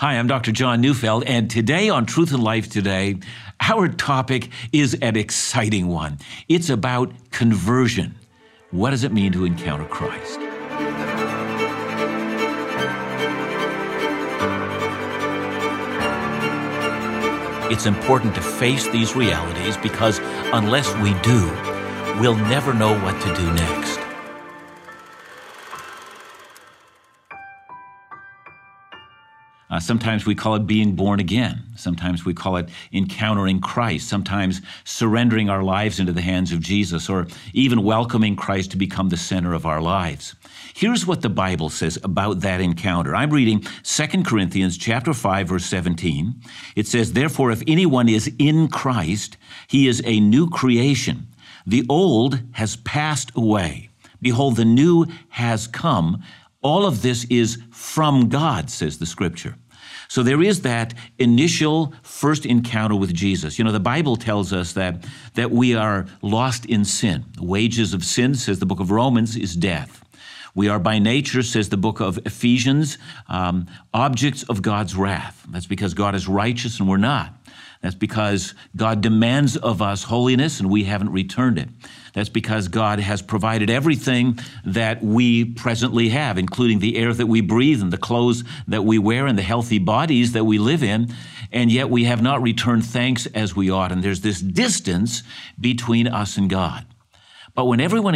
Hi, I'm Dr. John Neufeld, and today on Truth and Life Today, our topic is an exciting one. It's about conversion. What does it mean to encounter Christ? It's important to face these realities because unless we do, we'll never know what to do next. Uh, sometimes we call it being born again. Sometimes we call it encountering Christ. Sometimes surrendering our lives into the hands of Jesus, or even welcoming Christ to become the center of our lives. Here's what the Bible says about that encounter. I'm reading 2 Corinthians chapter 5 verse 17. It says, "Therefore if anyone is in Christ, he is a new creation. The old has passed away. Behold, the new has come." All of this is from God, says the scripture. So there is that initial first encounter with Jesus. You know, the Bible tells us that, that we are lost in sin. The wages of sin, says the book of Romans, is death. We are by nature, says the book of Ephesians, um, objects of God's wrath. That's because God is righteous and we're not. That's because God demands of us holiness and we haven't returned it. That's because God has provided everything that we presently have, including the air that we breathe and the clothes that we wear and the healthy bodies that we live in. And yet we have not returned thanks as we ought. And there's this distance between us and God. But when everyone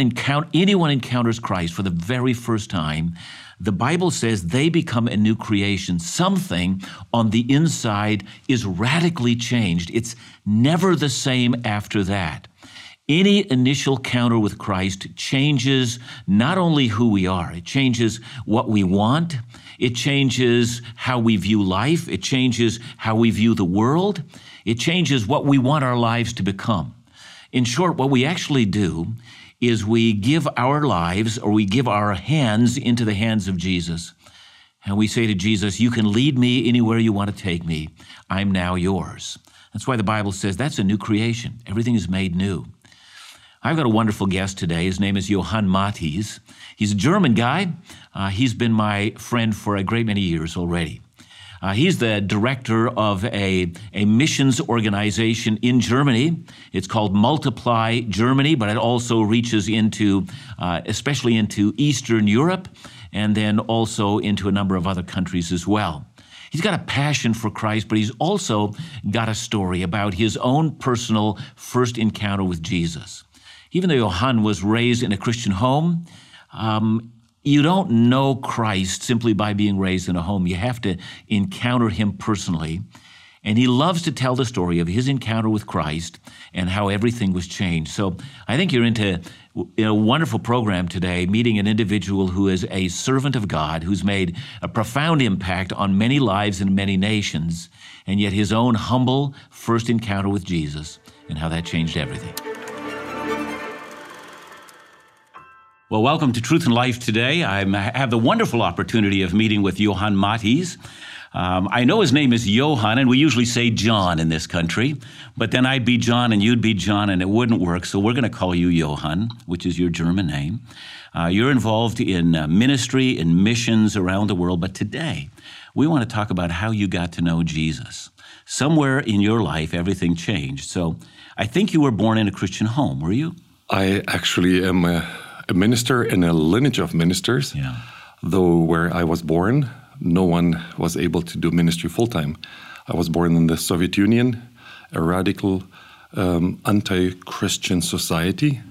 anyone encounters Christ for the very first time, the Bible says they become a new creation. Something on the inside is radically changed. It's never the same after that. Any initial counter with Christ changes not only who we are, it changes what we want, it changes how we view life, it changes how we view the world, it changes what we want our lives to become. In short, what we actually do is we give our lives or we give our hands into the hands of Jesus. And we say to Jesus, You can lead me anywhere you want to take me. I'm now yours. That's why the Bible says that's a new creation. Everything is made new. I've got a wonderful guest today. His name is Johann Matthies. He's a German guy. Uh, he's been my friend for a great many years already. Uh, he's the director of a, a missions organization in Germany. It's called Multiply Germany, but it also reaches into, uh, especially into Eastern Europe, and then also into a number of other countries as well. He's got a passion for Christ, but he's also got a story about his own personal first encounter with Jesus. Even though Johann was raised in a Christian home, um, you don't know Christ simply by being raised in a home. You have to encounter him personally. And he loves to tell the story of his encounter with Christ and how everything was changed. So I think you're into a wonderful program today, meeting an individual who is a servant of God, who's made a profound impact on many lives and many nations, and yet his own humble first encounter with Jesus and how that changed everything. Well, welcome to Truth and Life today. I have the wonderful opportunity of meeting with Johann Matthies. Um, I know his name is Johann, and we usually say John in this country, but then I'd be John and you'd be John, and it wouldn't work. So we're going to call you Johann, which is your German name. Uh, you're involved in uh, ministry and missions around the world, but today we want to talk about how you got to know Jesus. Somewhere in your life, everything changed. So I think you were born in a Christian home, were you? I actually am. A minister in a lineage of ministers. Yeah. Though where I was born, no one was able to do ministry full time. I was born in the Soviet Union, a radical um, anti Christian society,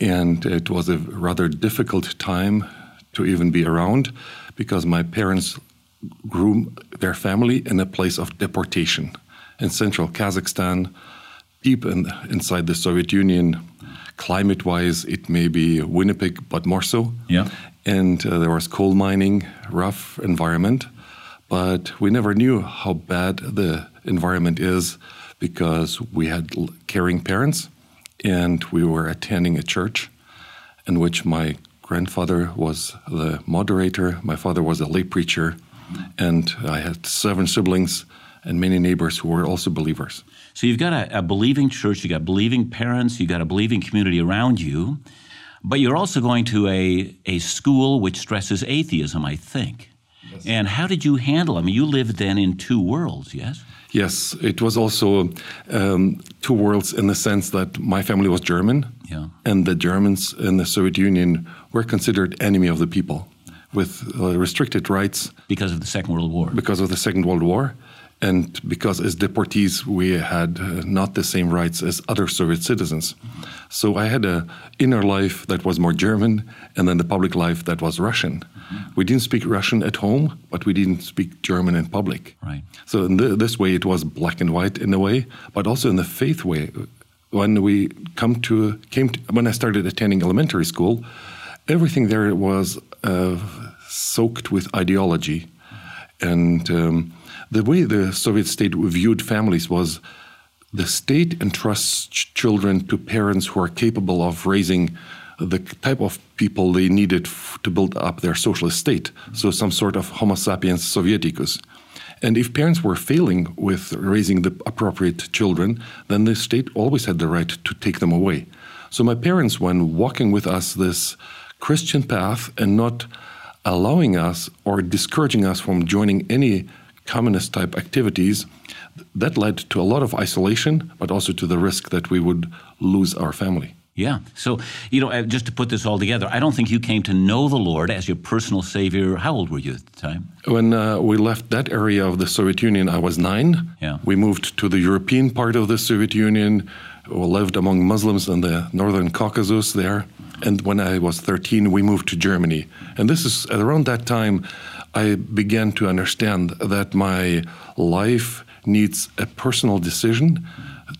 and it was a rather difficult time to even be around because my parents grew their family in a place of deportation in central Kazakhstan, deep in, inside the Soviet Union, climate wise, it may be Winnipeg, but more so. Yeah. And uh, there was coal mining, rough environment, but we never knew how bad the environment is because we had caring parents and we were attending a church in which my grandfather was the moderator, my father was a lay preacher, and I had seven siblings and many neighbors who were also believers. So you've got a, a believing church, you've got believing parents, you've got a believing community around you, but you're also going to a, a school which stresses atheism, I think. Yes. And how did you handle? I mean, you lived then in two worlds, yes? Yes, it was also um, two worlds in the sense that my family was German, yeah. and the Germans in the Soviet Union were considered enemy of the people, with uh, restricted rights because of the Second World War. Because of the Second World War, and because as deportees we had uh, not the same rights as other Soviet citizens. So I had a inner life that was more German, and then the public life that was Russian. Mm-hmm. We didn't speak Russian at home, but we didn't speak German in public. Right. So in the, this way, it was black and white in a way, but also in the faith way. When we come to came to, when I started attending elementary school, everything there was uh, soaked with ideology, and. Um, the way the Soviet state viewed families was the state entrusts ch- children to parents who are capable of raising the type of people they needed f- to build up their socialist state. So, some sort of Homo sapiens Sovieticus. And if parents were failing with raising the appropriate children, then the state always had the right to take them away. So, my parents, when walking with us this Christian path and not allowing us or discouraging us from joining any communist type activities, that led to a lot of isolation, but also to the risk that we would lose our family. Yeah. So, you know, uh, just to put this all together, I don't think you came to know the Lord as your personal Savior. How old were you at the time? When uh, we left that area of the Soviet Union, I was nine. Yeah. We moved to the European part of the Soviet Union. We lived among Muslims in the northern Caucasus there. And when I was 13, we moved to Germany. And this is around that time I began to understand that my life needs a personal decision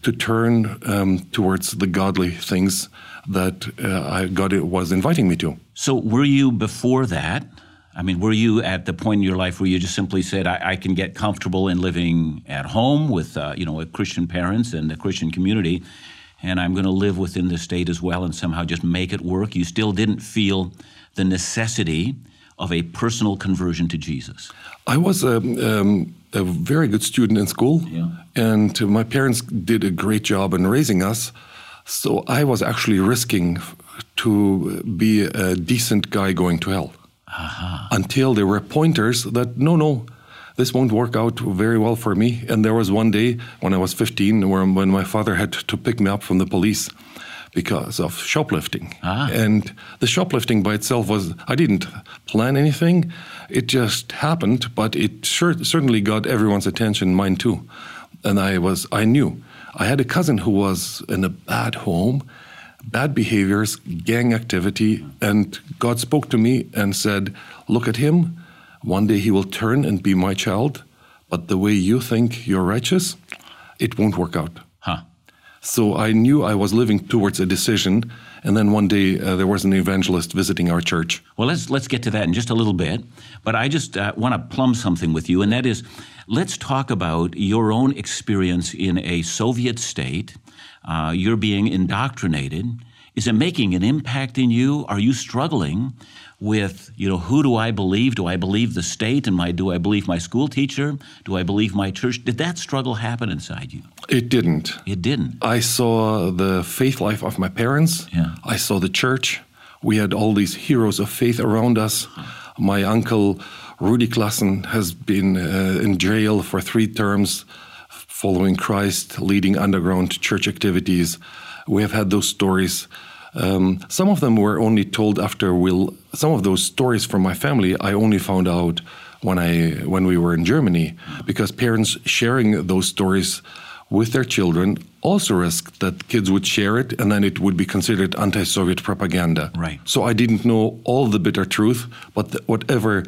to turn um, towards the godly things that uh, God was inviting me to. So, were you before that? I mean, were you at the point in your life where you just simply said, "I, I can get comfortable in living at home with, uh, you know, with Christian parents and a Christian community, and I'm going to live within the state as well, and somehow just make it work"? You still didn't feel the necessity of a personal conversion to Jesus? I was a, um, a very good student in school, yeah. and my parents did a great job in raising us. So I was actually risking to be a decent guy going to hell. Uh-huh. Until there were pointers that no, no, this won't work out very well for me. And there was one day when I was 15 where, when my father had to pick me up from the police because of shoplifting. Ah. And the shoplifting by itself was, I didn't plan anything. It just happened, but it sure, certainly got everyone's attention, mine too. And I was, I knew. I had a cousin who was in a bad home, bad behaviors, gang activity, and God spoke to me and said, Look at him. One day he will turn and be my child, but the way you think you're righteous, it won't work out. So I knew I was living towards a decision. And then one day uh, there was an evangelist visiting our church. Well, let's let's get to that in just a little bit. But I just uh, want to plumb something with you, and that is, let's talk about your own experience in a Soviet state. Uh, you're being indoctrinated. Is it making an impact in you? Are you struggling with, you know, who do I believe? Do I believe the state and my do I believe my school teacher? Do I believe my church? Did that struggle happen inside you? It didn't. It didn't. I saw the faith life of my parents. Yeah. I saw the church. We had all these heroes of faith around us. My uncle Rudy Klassen has been uh, in jail for three terms following Christ, leading underground church activities. We have had those stories. Um, some of them were only told after we'll. Some of those stories from my family I only found out when I when we were in Germany because parents sharing those stories with their children also risked that kids would share it and then it would be considered anti-Soviet propaganda. Right. So I didn't know all the bitter truth, but the, whatever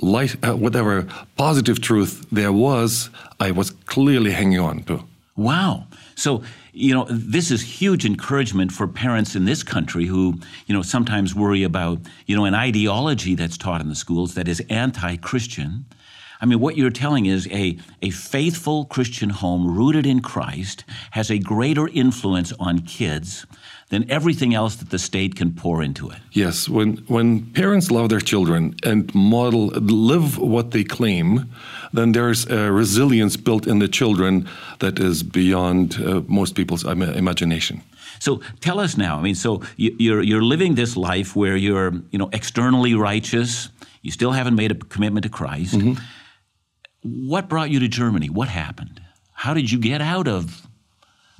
light, uh, whatever positive truth there was, I was clearly hanging on to. Wow. So, you know, this is huge encouragement for parents in this country who, you know, sometimes worry about, you know, an ideology that's taught in the schools that is anti Christian. I mean, what you're telling is a, a faithful Christian home rooted in Christ has a greater influence on kids than everything else that the state can pour into it. Yes, when when parents love their children and model live what they claim, then there's a resilience built in the children that is beyond uh, most people's imagination. So tell us now. I mean, so you're you're living this life where you're you know externally righteous You still haven't made a commitment to Christ. Mm-hmm. What brought you to Germany? What happened? How did you get out of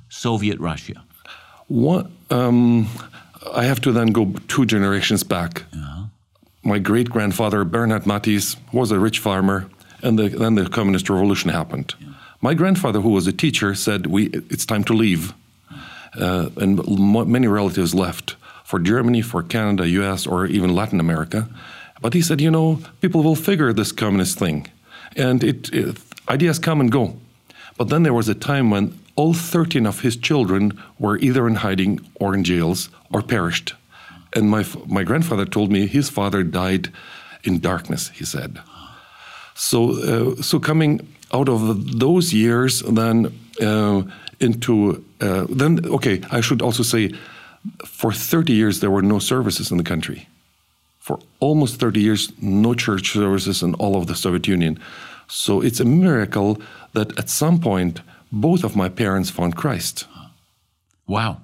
Soviet Russia? What, um, I have to then go two generations back. Uh-huh. My great grandfather, Bernhard Matthies, was a rich farmer, and the, then the communist revolution happened. Yeah. My grandfather, who was a teacher, said, we, It's time to leave. Uh, and many relatives left for Germany, for Canada, US, or even Latin America. But he said, you know, people will figure this communist thing, and it, it, ideas come and go. But then there was a time when all 13 of his children were either in hiding or in jails or perished. And my, my grandfather told me his father died in darkness, he said. So, uh, so coming out of those years, then uh, into, uh, then, okay, I should also say, for 30 years, there were no services in the country for almost 30 years, no church services in all of the Soviet Union. So it's a miracle that at some point, both of my parents found Christ. Wow.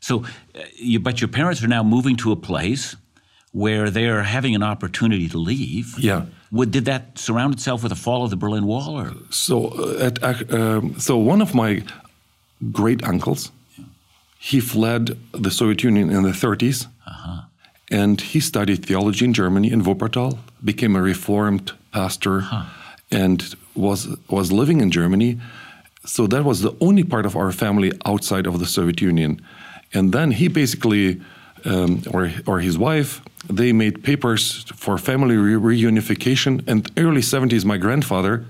So, uh, you, but your parents are now moving to a place where they're having an opportunity to leave. Yeah. Would, did that surround itself with the fall of the Berlin Wall? Or? So, uh, at, um, so one of my great uncles, yeah. he fled the Soviet Union in the 30s. Uh-huh and he studied theology in Germany in Wuppertal, became a reformed pastor, huh. and was was living in Germany. So that was the only part of our family outside of the Soviet Union. And then he basically, um, or or his wife, they made papers for family re- reunification. And early 70s, my grandfather,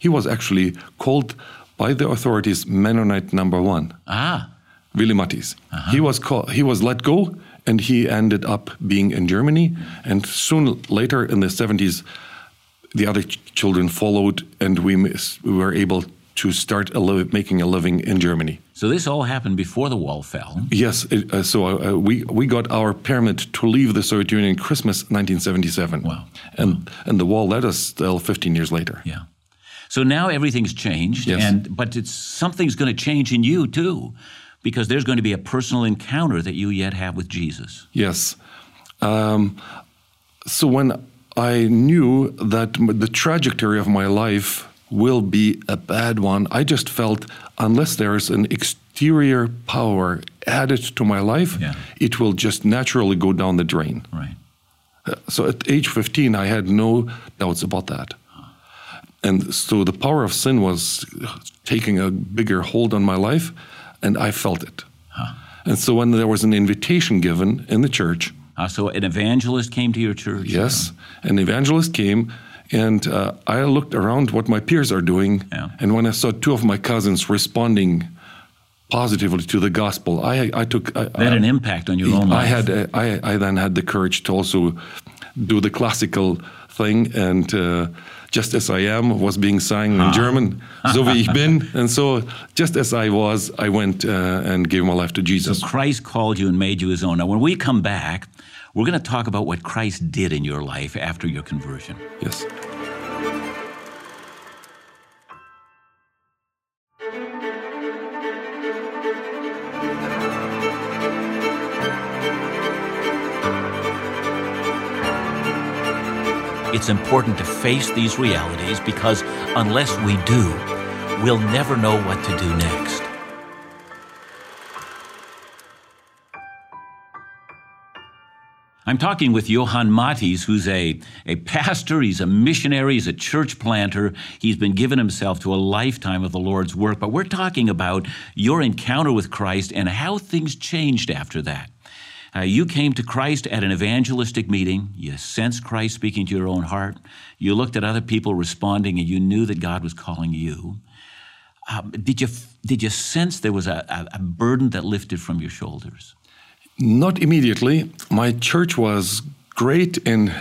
he was actually called by the authorities Mennonite number one. Ah. Willy Matthies. Uh-huh. He was called, he was let go and he ended up being in Germany. And soon later in the 70s, the other ch- children followed, and we, we were able to start a li- making a living in Germany. So this all happened before the wall fell. Yes. It, uh, so uh, we we got our permit to leave the Soviet Union Christmas 1977. Wow. And wow. and the wall led us still 15 years later. Yeah. So now everything's changed, yes. and but it's something's going to change in you too because there's going to be a personal encounter that you yet have with Jesus. Yes. Um, so when I knew that the trajectory of my life will be a bad one, I just felt unless there's an exterior power added to my life, yeah. it will just naturally go down the drain. Right. Uh, so at age 15, I had no doubts about that. And so the power of sin was taking a bigger hold on my life and I felt it. Huh. And so when there was an invitation given in the church, uh, so an evangelist came to your church. Yes, an evangelist came, and uh, I looked around what my peers are doing, yeah. and when I saw two of my cousins responding positively to the gospel, I, I took I, that had an impact on your own life. I had uh, I, I then had the courage to also do the classical thing and. Uh, just as I am was being sung in ah. German, so wie ich bin. And so, just as I was, I went uh, and gave my life to Jesus. So Christ called you and made you his own. Now, when we come back, we're going to talk about what Christ did in your life after your conversion. Yes. It's important to face these realities because unless we do, we'll never know what to do next. I'm talking with Johann Matthies, who's a, a pastor, he's a missionary, he's a church planter. He's been given himself to a lifetime of the Lord's work. But we're talking about your encounter with Christ and how things changed after that. Uh, you came to Christ at an evangelistic meeting. You sensed Christ speaking to your own heart. You looked at other people responding, and you knew that God was calling you. Um, did you did you sense there was a, a burden that lifted from your shoulders? Not immediately. My church was great in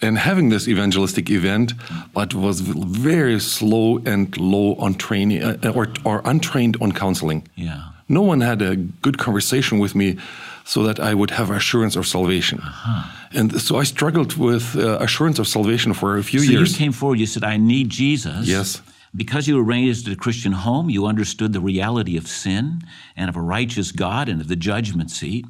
in having this evangelistic event, but was very slow and low on training uh, or, or untrained on counseling. Yeah. No one had a good conversation with me so that I would have assurance of salvation. Uh-huh. And so I struggled with uh, assurance of salvation for a few so years. So you came forward, you said, I need Jesus. Yes. Because you were raised in a Christian home, you understood the reality of sin and of a righteous God and of the judgment seat.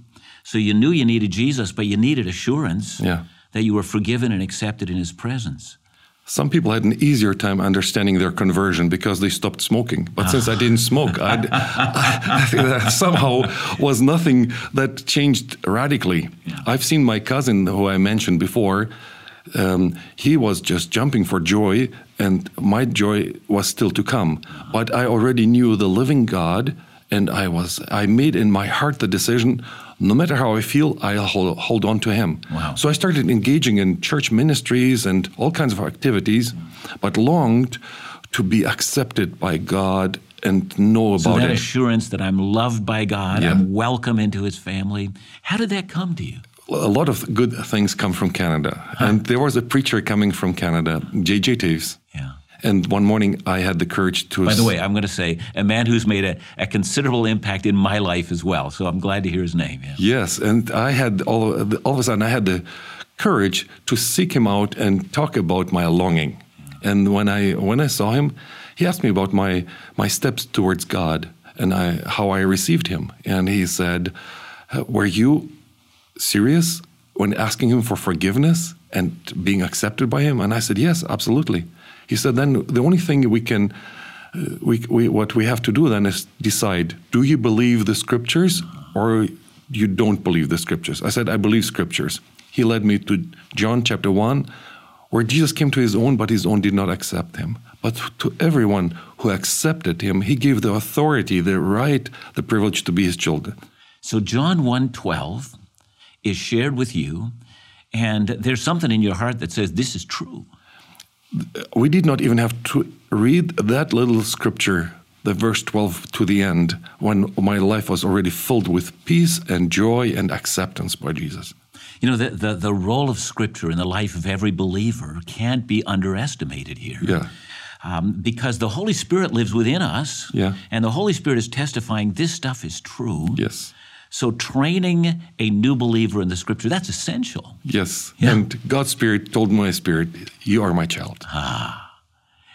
So you knew you needed Jesus, but you needed assurance. Yeah. that you were forgiven and accepted in His presence. Some people had an easier time understanding their conversion because they stopped smoking. But since I didn't smoke, I, I think that somehow was nothing that changed radically. Yeah. I've seen my cousin, who I mentioned before, um, he was just jumping for joy, and my joy was still to come. But I already knew the living God, and I was I made in my heart the decision no matter how I feel, I'll hold, hold on to Him. Wow. So I started engaging in church ministries and all kinds of activities, but longed to be accepted by God and know about So that it. assurance that I'm loved by God, Yeah. I'm welcome into His family. How did that come to you? a lot of good things come from Canada. And there was a preacher coming from Canada, J.J. Taves. Yeah. And one morning I had the courage to. By the way, I'm going to say a man who's made a, a considerable impact in my life as well. So I'm glad to hear his name. Yeah. Yes, and I had all, all of a sudden I had the courage to seek him out and talk about my longing. And when I when I saw him, he asked me about my my steps towards God and I how I received him. And he said, "Uh, "Were you serious when asking him for forgiveness and being accepted by him?" And I said, "Yes, absolutely." He said, "Then the only thing we can uh, we, we, what we have to do then is decide do you believe the scriptures or you don't believe the scriptures? I said i believe scriptures. He led me to john chapter 1 where jesus came to his own but his own did not accept him. But to everyone who accepted him he gave the authority the right the privilege to be his children. So John 1:12 is shared with you, and there's something in your heart that says this is true. We did not even have to read that little scripture the verse 12 to the end when my life was already filled with peace and joy and acceptance by jesus You know, the, the, the role of Scripture in the life of every believer can't be underestimated here. yeah Um, because the Holy Spirit lives within us, Yeah. and the Holy Spirit is testifying this stuff is true. yes So, training a new believer in the Scripture, that's essential. Yes. Yeah. And God's Spirit told my spirit, You are my child. Ah.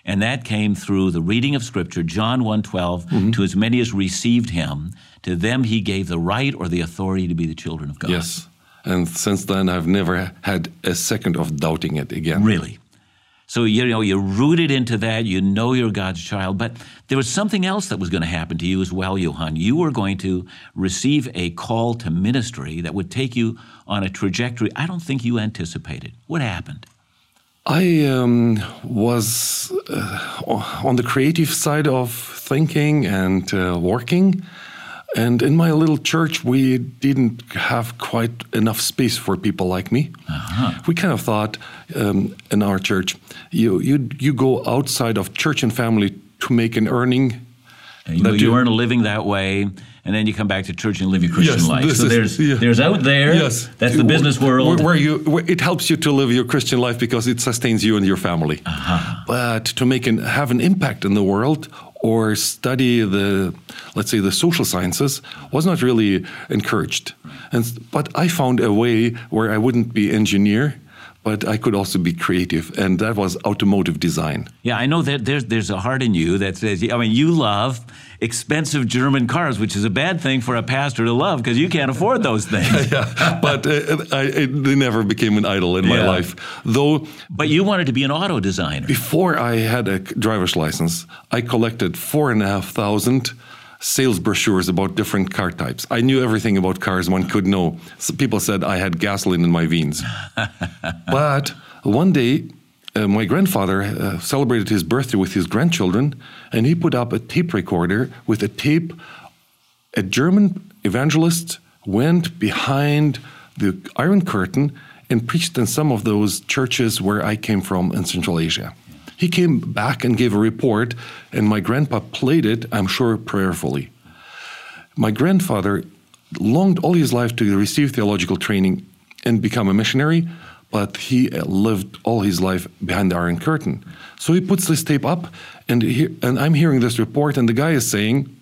And that came through the reading of Scripture, John 1.12, Mm-hmm. to as many as received him, to them he gave the right or the authority to be the children of God. Yes. And since then, I've never had a second of doubting it again. Really. So you know you're rooted into that. You know you're God's child, but there was something else that was going to happen to you as well, Johan. You were going to receive a call to ministry that would take you on a trajectory I don't think you anticipated. What happened? I um, was uh, on the creative side of thinking and uh, working. And in my little church, we didn't have quite enough space for people like me. We kind of thought um, in our church, you, you, you go outside of church and family to make an earning. And you, you you- earn a living that way, and then you come back to church and live your Christian Yes, life. So is- there's yeah. there's out there. Yes. That's the business world. Where, where you, where it helps you to live your Christian life because it sustains you and your family. Uh-huh. But to make an, have an impact in the world or study the, let's say, the social sciences was not really encouraged. And but I found a way where I wouldn't be engineer, but I could also be creative, and that was automotive design. Yeah, I know that there's there's a heart in you that says, I mean, you love expensive German cars, which is a bad thing for a pastor to love because you can't afford those things. yeah, but uh, I, it, they never became an idol in my Yeah. life, though. But you wanted to be an auto designer. Before I had a driver's license, I collected four and a half thousand sales brochures about different car types. I knew everything about cars one could know. So people said I had gasoline in my veins. but one day, uh, my grandfather uh, celebrated his birthday with his grandchildren, and he put up a tape recorder with a tape. A German evangelist went behind the Iron Curtain and preached in some of those churches where I came from in Central Asia. He came back and gave a report, and my grandpa played it, I'm sure, prayerfully. My grandfather longed all his life to receive theological training and become a missionary, but he uh, lived all his life behind the Iron Curtain. So he puts this tape up, and, he, and I'm hearing this report, and the guy is saying,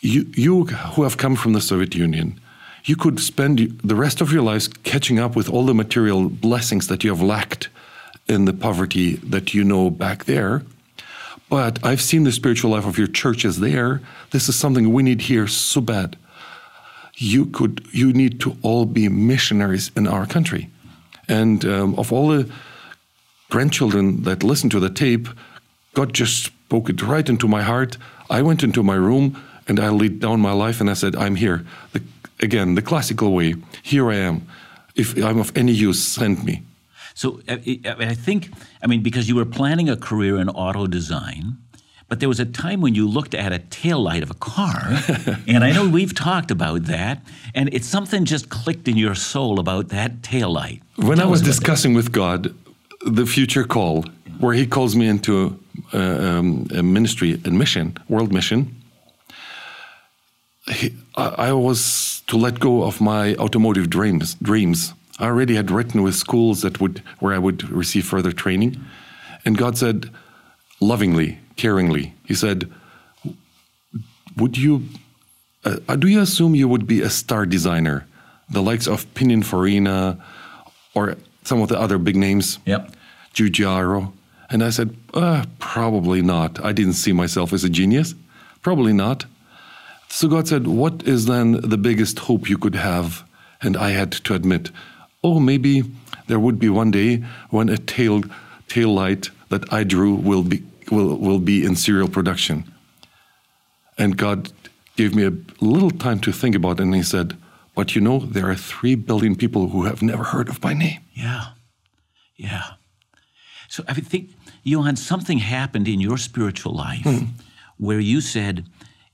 you, you who have come from the Soviet Union, you could spend the rest of your lives catching up with all the material blessings that you have lacked in the poverty that you know back there. But I've seen the spiritual life of your churches there. This is something we need here so bad. You could, you need to all be missionaries in our country. And um, of all the grandchildren that listened to the tape, God just spoke it right into my heart. I went into my room and I laid down my life and I said, I'm here. The, again, the classical way. Here I am. If I'm of any use, send me. So I think, I mean, because you were planning a career in auto design, but there was a time when you looked at a tail light of a car, and I know we've talked about that, and it's something just clicked in your soul about that tail light. When Tell I was discussing with God the future call, where He calls me into uh, um, a ministry and mission, world mission, he, I, I was to let go of my automotive dreams. Dreams I already had written with schools that would where I would receive further training, and God said, lovingly, caringly, He said, "Would you? Uh, do you assume you would be a star designer, the likes of Pininfarina, or some of the other big names? Yep, Giugiaro." And I said, uh, "Probably not. I didn't see myself as a genius. Probably not." So God said, "What is then the biggest hope you could have?" And I had to admit, oh, maybe there would be one day when a tail tail light that I drew will be will will be in serial production. And God gave me a little time to think about it, and He said, "But you know, there are three billion people who have never heard of my name." Yeah, yeah. So I think, Johan, something happened in your spiritual life mm. where you said,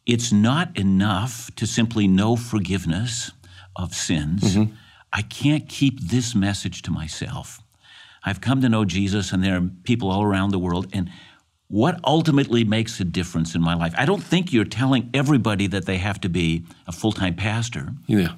"It's not enough to simply know forgiveness of sins." Mm-hmm I can't keep this message to myself. I've come to know Jesus, and there are people all around the world. And what ultimately makes a difference in my life? I don't think you're telling everybody that they have to be a full time pastor. Yeah.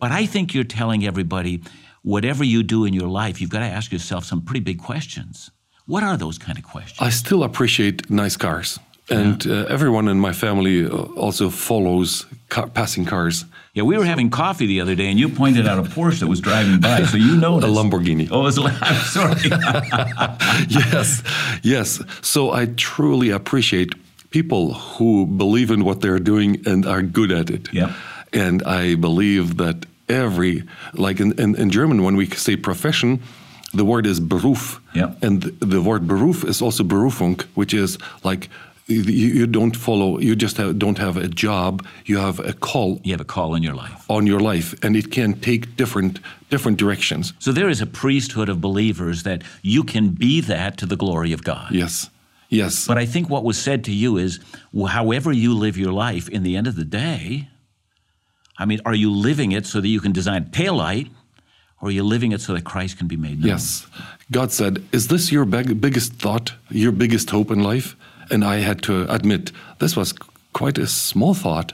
But I think you're telling everybody whatever you do in your life, you've got to ask yourself some pretty big questions. What are those kind of questions? I still appreciate nice cars. And yeah. uh, everyone in my family uh, also follows car, passing cars. Yeah, we were having coffee the other day, and you pointed out a Porsche that was driving by, so you know a Lamborghini. Oh, was, I'm sorry. yes, yes. So I truly appreciate people who believe in what they're doing and are good at it. Yeah. And I believe that every, like in, in, in German, when we say profession, the word is Beruf. Yeah. And the, the word Beruf is also Berufung, which is like you, you don't follow you just have, don't have a job you have a call. You have a call in your life. On your life and it can take different different directions. So there is a priesthood of believers that you can be that to the glory of god. Yes. Yes. But i think what was said to you is well, however you live your life in the end of the day i mean are you living it so that you can design a tail light or are you living it so that christ can be made known? Yes. God said is this your big, biggest thought your biggest hope in life and I had to admit this was quite a small thought,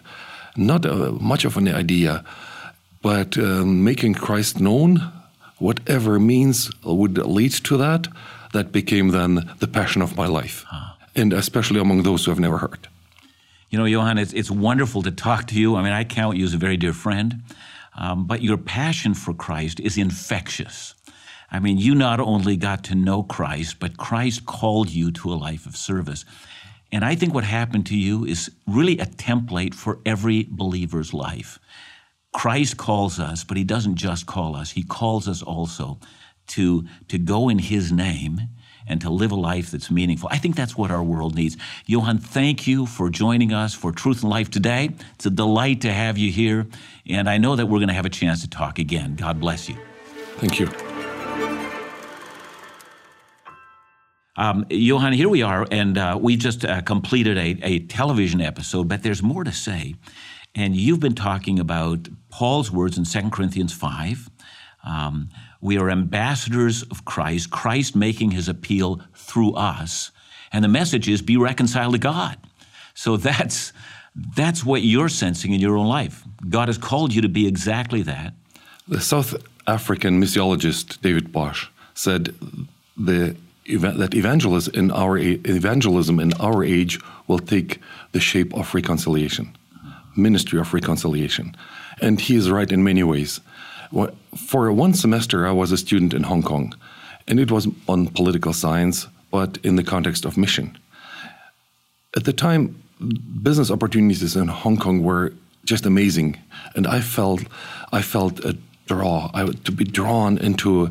not a, much of an idea, but um, making Christ known, whatever means would lead to that, that became then the passion of my life, huh. and especially among those who have never heard. You know, Johan, it's, it's wonderful to talk to you. I mean, I count you as a very dear friend, um, but your passion for Christ is infectious. I mean, you not only got to know Christ, but Christ called you to a life of service. And I think what happened to you is really a template for every believer's life. Christ calls us, but he doesn't just call us, he calls us also to, to go in his name and to live a life that's meaningful. I think that's what our world needs. Johan, thank you for joining us for Truth and Life today. It's a delight to have you here, and I know that we're going to have a chance to talk again. God bless you. Thank you. Um, Johan, here we are, and uh, we just uh, completed a, a television episode, but there's more to say. And you've been talking about Paul's words in 2 Corinthians 5. Um, we are ambassadors of Christ, Christ making his appeal through us. And the message is be reconciled to God. So that's, that's what you're sensing in your own life. God has called you to be exactly that. The South African missiologist David Bosch said the that evangelism in our evangelism in our age will take the shape of reconciliation, ministry of reconciliation, and he is right in many ways. For one semester, I was a student in Hong Kong, and it was on political science, but in the context of mission. At the time, business opportunities in Hong Kong were just amazing, and I felt I felt a draw I, to be drawn into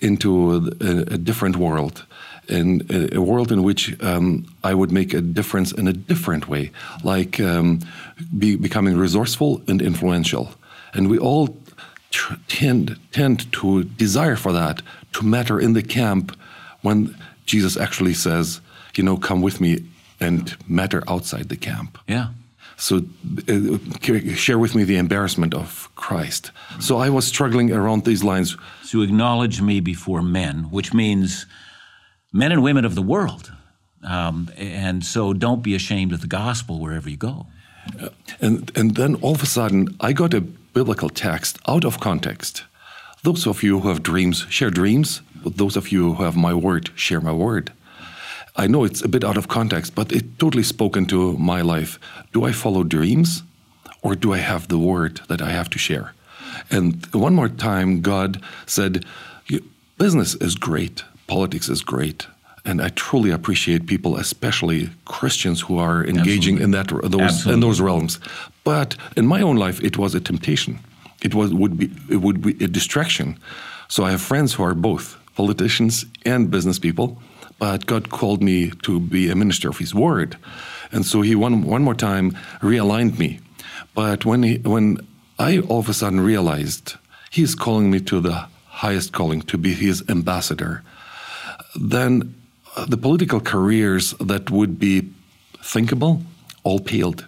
into a, a different world, in a, a world in which um, I would make a difference in a different way, like um, be, becoming resourceful and influential. And we all tend tend to desire for that to matter in the camp when Jesus actually says, you know, come with me and matter outside the camp. Yeah. So uh, share with me the embarrassment of Christ. So I was struggling around these lines. So acknowledge me before men, which means men and women of the world. Um, and so don't be ashamed of the gospel wherever you go. Uh, and, and then all of a sudden, I got a biblical text out of context. Those of you who have dreams, share dreams. But those of you who have my word, share my word. I know it's a bit out of context, but it totally spoke into my life. Do I follow dreams or do I have the word that I have to share? And one more time, God said, Business is great, politics is great. And I truly appreciate people, especially Christians, who are engaging Absolutely. in that those in those realms. But in my own life, it was a temptation. It was would be it would be a distraction. So I have friends who are both politicians and business people but God called me to be a minister of His Word, and so He one one more time realigned me. But when he, when I all of a sudden realized He is calling me to the highest calling to be His ambassador, then the political careers that would be thinkable all paled,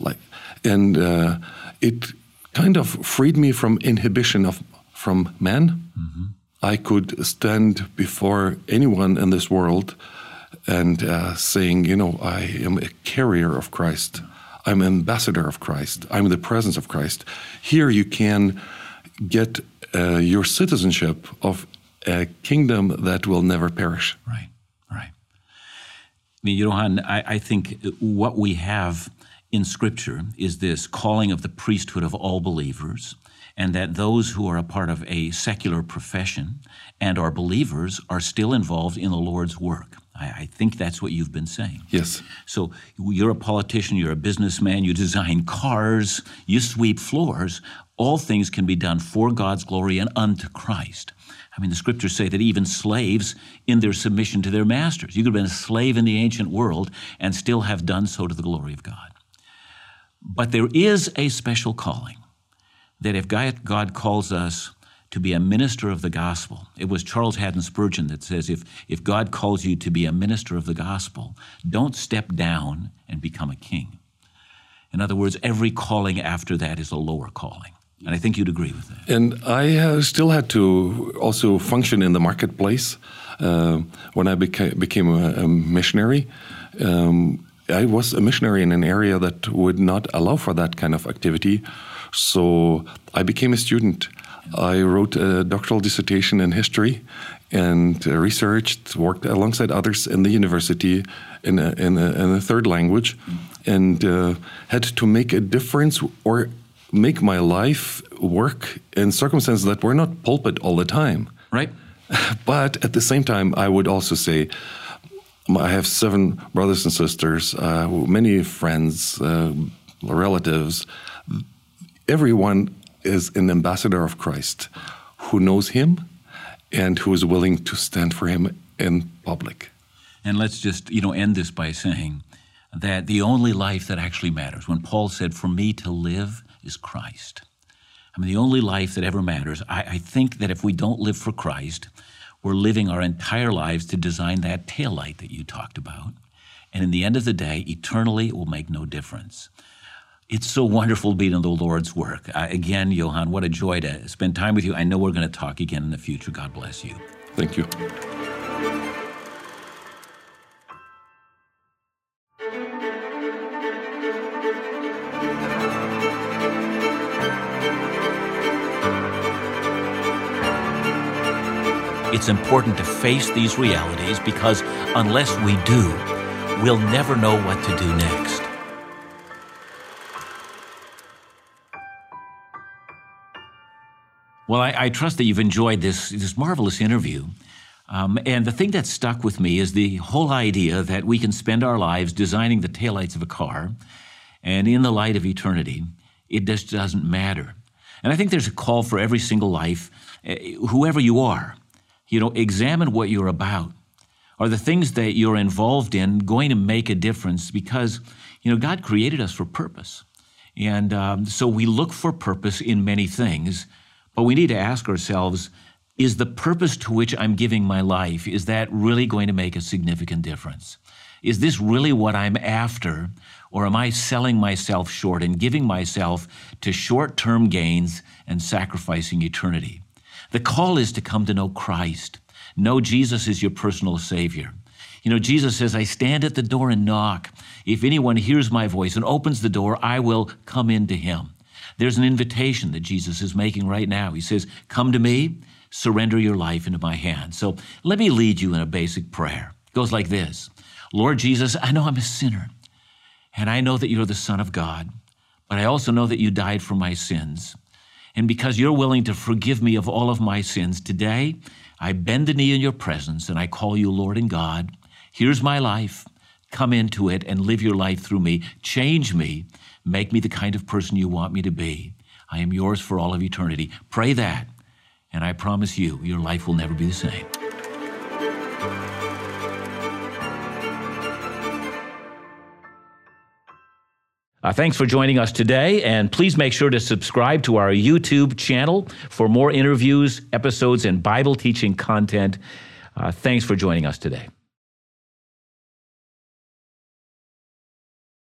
like, and uh, it kind of freed me from inhibition of from men. Mm-hmm I could stand before anyone in this world and uh, saying, you know, I am a carrier of Christ. I'm an ambassador of Christ. I'm the presence of Christ. Here you can get uh, your citizenship of a kingdom that will never perish. Right, right. I mean, Johan, I, I think what we have in Scripture is this calling of the priesthood of all believers and that those who are a part of a secular profession and are believers are still involved in the Lord's work. I, I, think that's what you've been saying. Yes. So you're a politician, you're a businessman, you design cars, you sweep floors. All things can be done for God's glory and unto Christ. I mean, the scriptures say that even slaves, in their submission to their masters, you could have been a slave in the ancient world and still have done so to the glory of God. But there is a special calling that if God calls us to be a minister of the gospel, it was Charles Haddon Spurgeon that says if, if God calls you to be a minister of the gospel, don't step down and become a king. In other words, every calling after that is a lower calling. And I think you'd agree with that. And I uh, still had to also function in the marketplace. Uh, when I beca- became a, a missionary, um, I was a missionary in an area that would not allow for that kind of activity. So I became a student. I wrote a doctoral dissertation in history and uh, researched, worked alongside others in the university in a, in a, in a third language, and uh, had to make a difference or make my life work in circumstances that were not pulpit all the time. Right. But at the same time, I would also say, I have seven brothers and sisters, uh, many friends, uh, relatives everyone is an ambassador of Christ who knows him and who is willing to stand for him in public. And let's just, you know, end this by saying that the only life that actually matters, when Paul said, For me to live is Christ. I mean, the only life that ever matters, I, I think that if we don't live for Christ, we're living our entire lives to design that tail light that you talked about. And in the end of the day, eternally, it will make no difference. It's so wonderful to be in the Lord's work. Uh, again, Johan, what a joy to spend time with you. I know we're going to talk again in the future. God bless you. Thank you. It's important to face these realities because unless we do, we'll never know what to do next. Well, I, I, trust that you've enjoyed this, this marvelous interview. Um, and the thing that stuck with me is the whole idea that we can spend our lives designing the taillights of a car, and in the light of eternity, it just doesn't matter. And I think there's a call for every single life, uh, whoever you are, You know, examine what you're about. Are the things that you're involved in going to make a difference? Because, you know, God created us for purpose. And um, so we look for purpose in many things, but we need to ask ourselves, is the purpose to which I'm giving my life, is that really going to make a significant difference? Is this really what I'm after? Or am I selling myself short and giving myself to short term gains and sacrificing eternity? The call is to come to know Christ. Know Jesus is your personal Savior. You know, Jesus says, I stand at the door and knock. If anyone hears my voice and opens the door, I will come into him. There's an invitation that Jesus is making right now. He says, Come to me, surrender your life into my hands. So let me lead you in a basic prayer. It goes like this Lord Jesus, I know I'm a sinner, and I know that you're the Son of God, but I also know that you died for my sins. And because you're willing to forgive me of all of my sins, today I bend the knee in your presence and I call you Lord and God. Here's my life. Come into it and live your life through me. Change me. Make me the kind of person you want me to be. I am yours for all of eternity. Pray that, and I promise you, your life will never be the same. Uh, thanks for joining us today, and please make sure to subscribe to our YouTube channel for more interviews, episodes, and Bible teaching content. Uh, thanks for joining us today.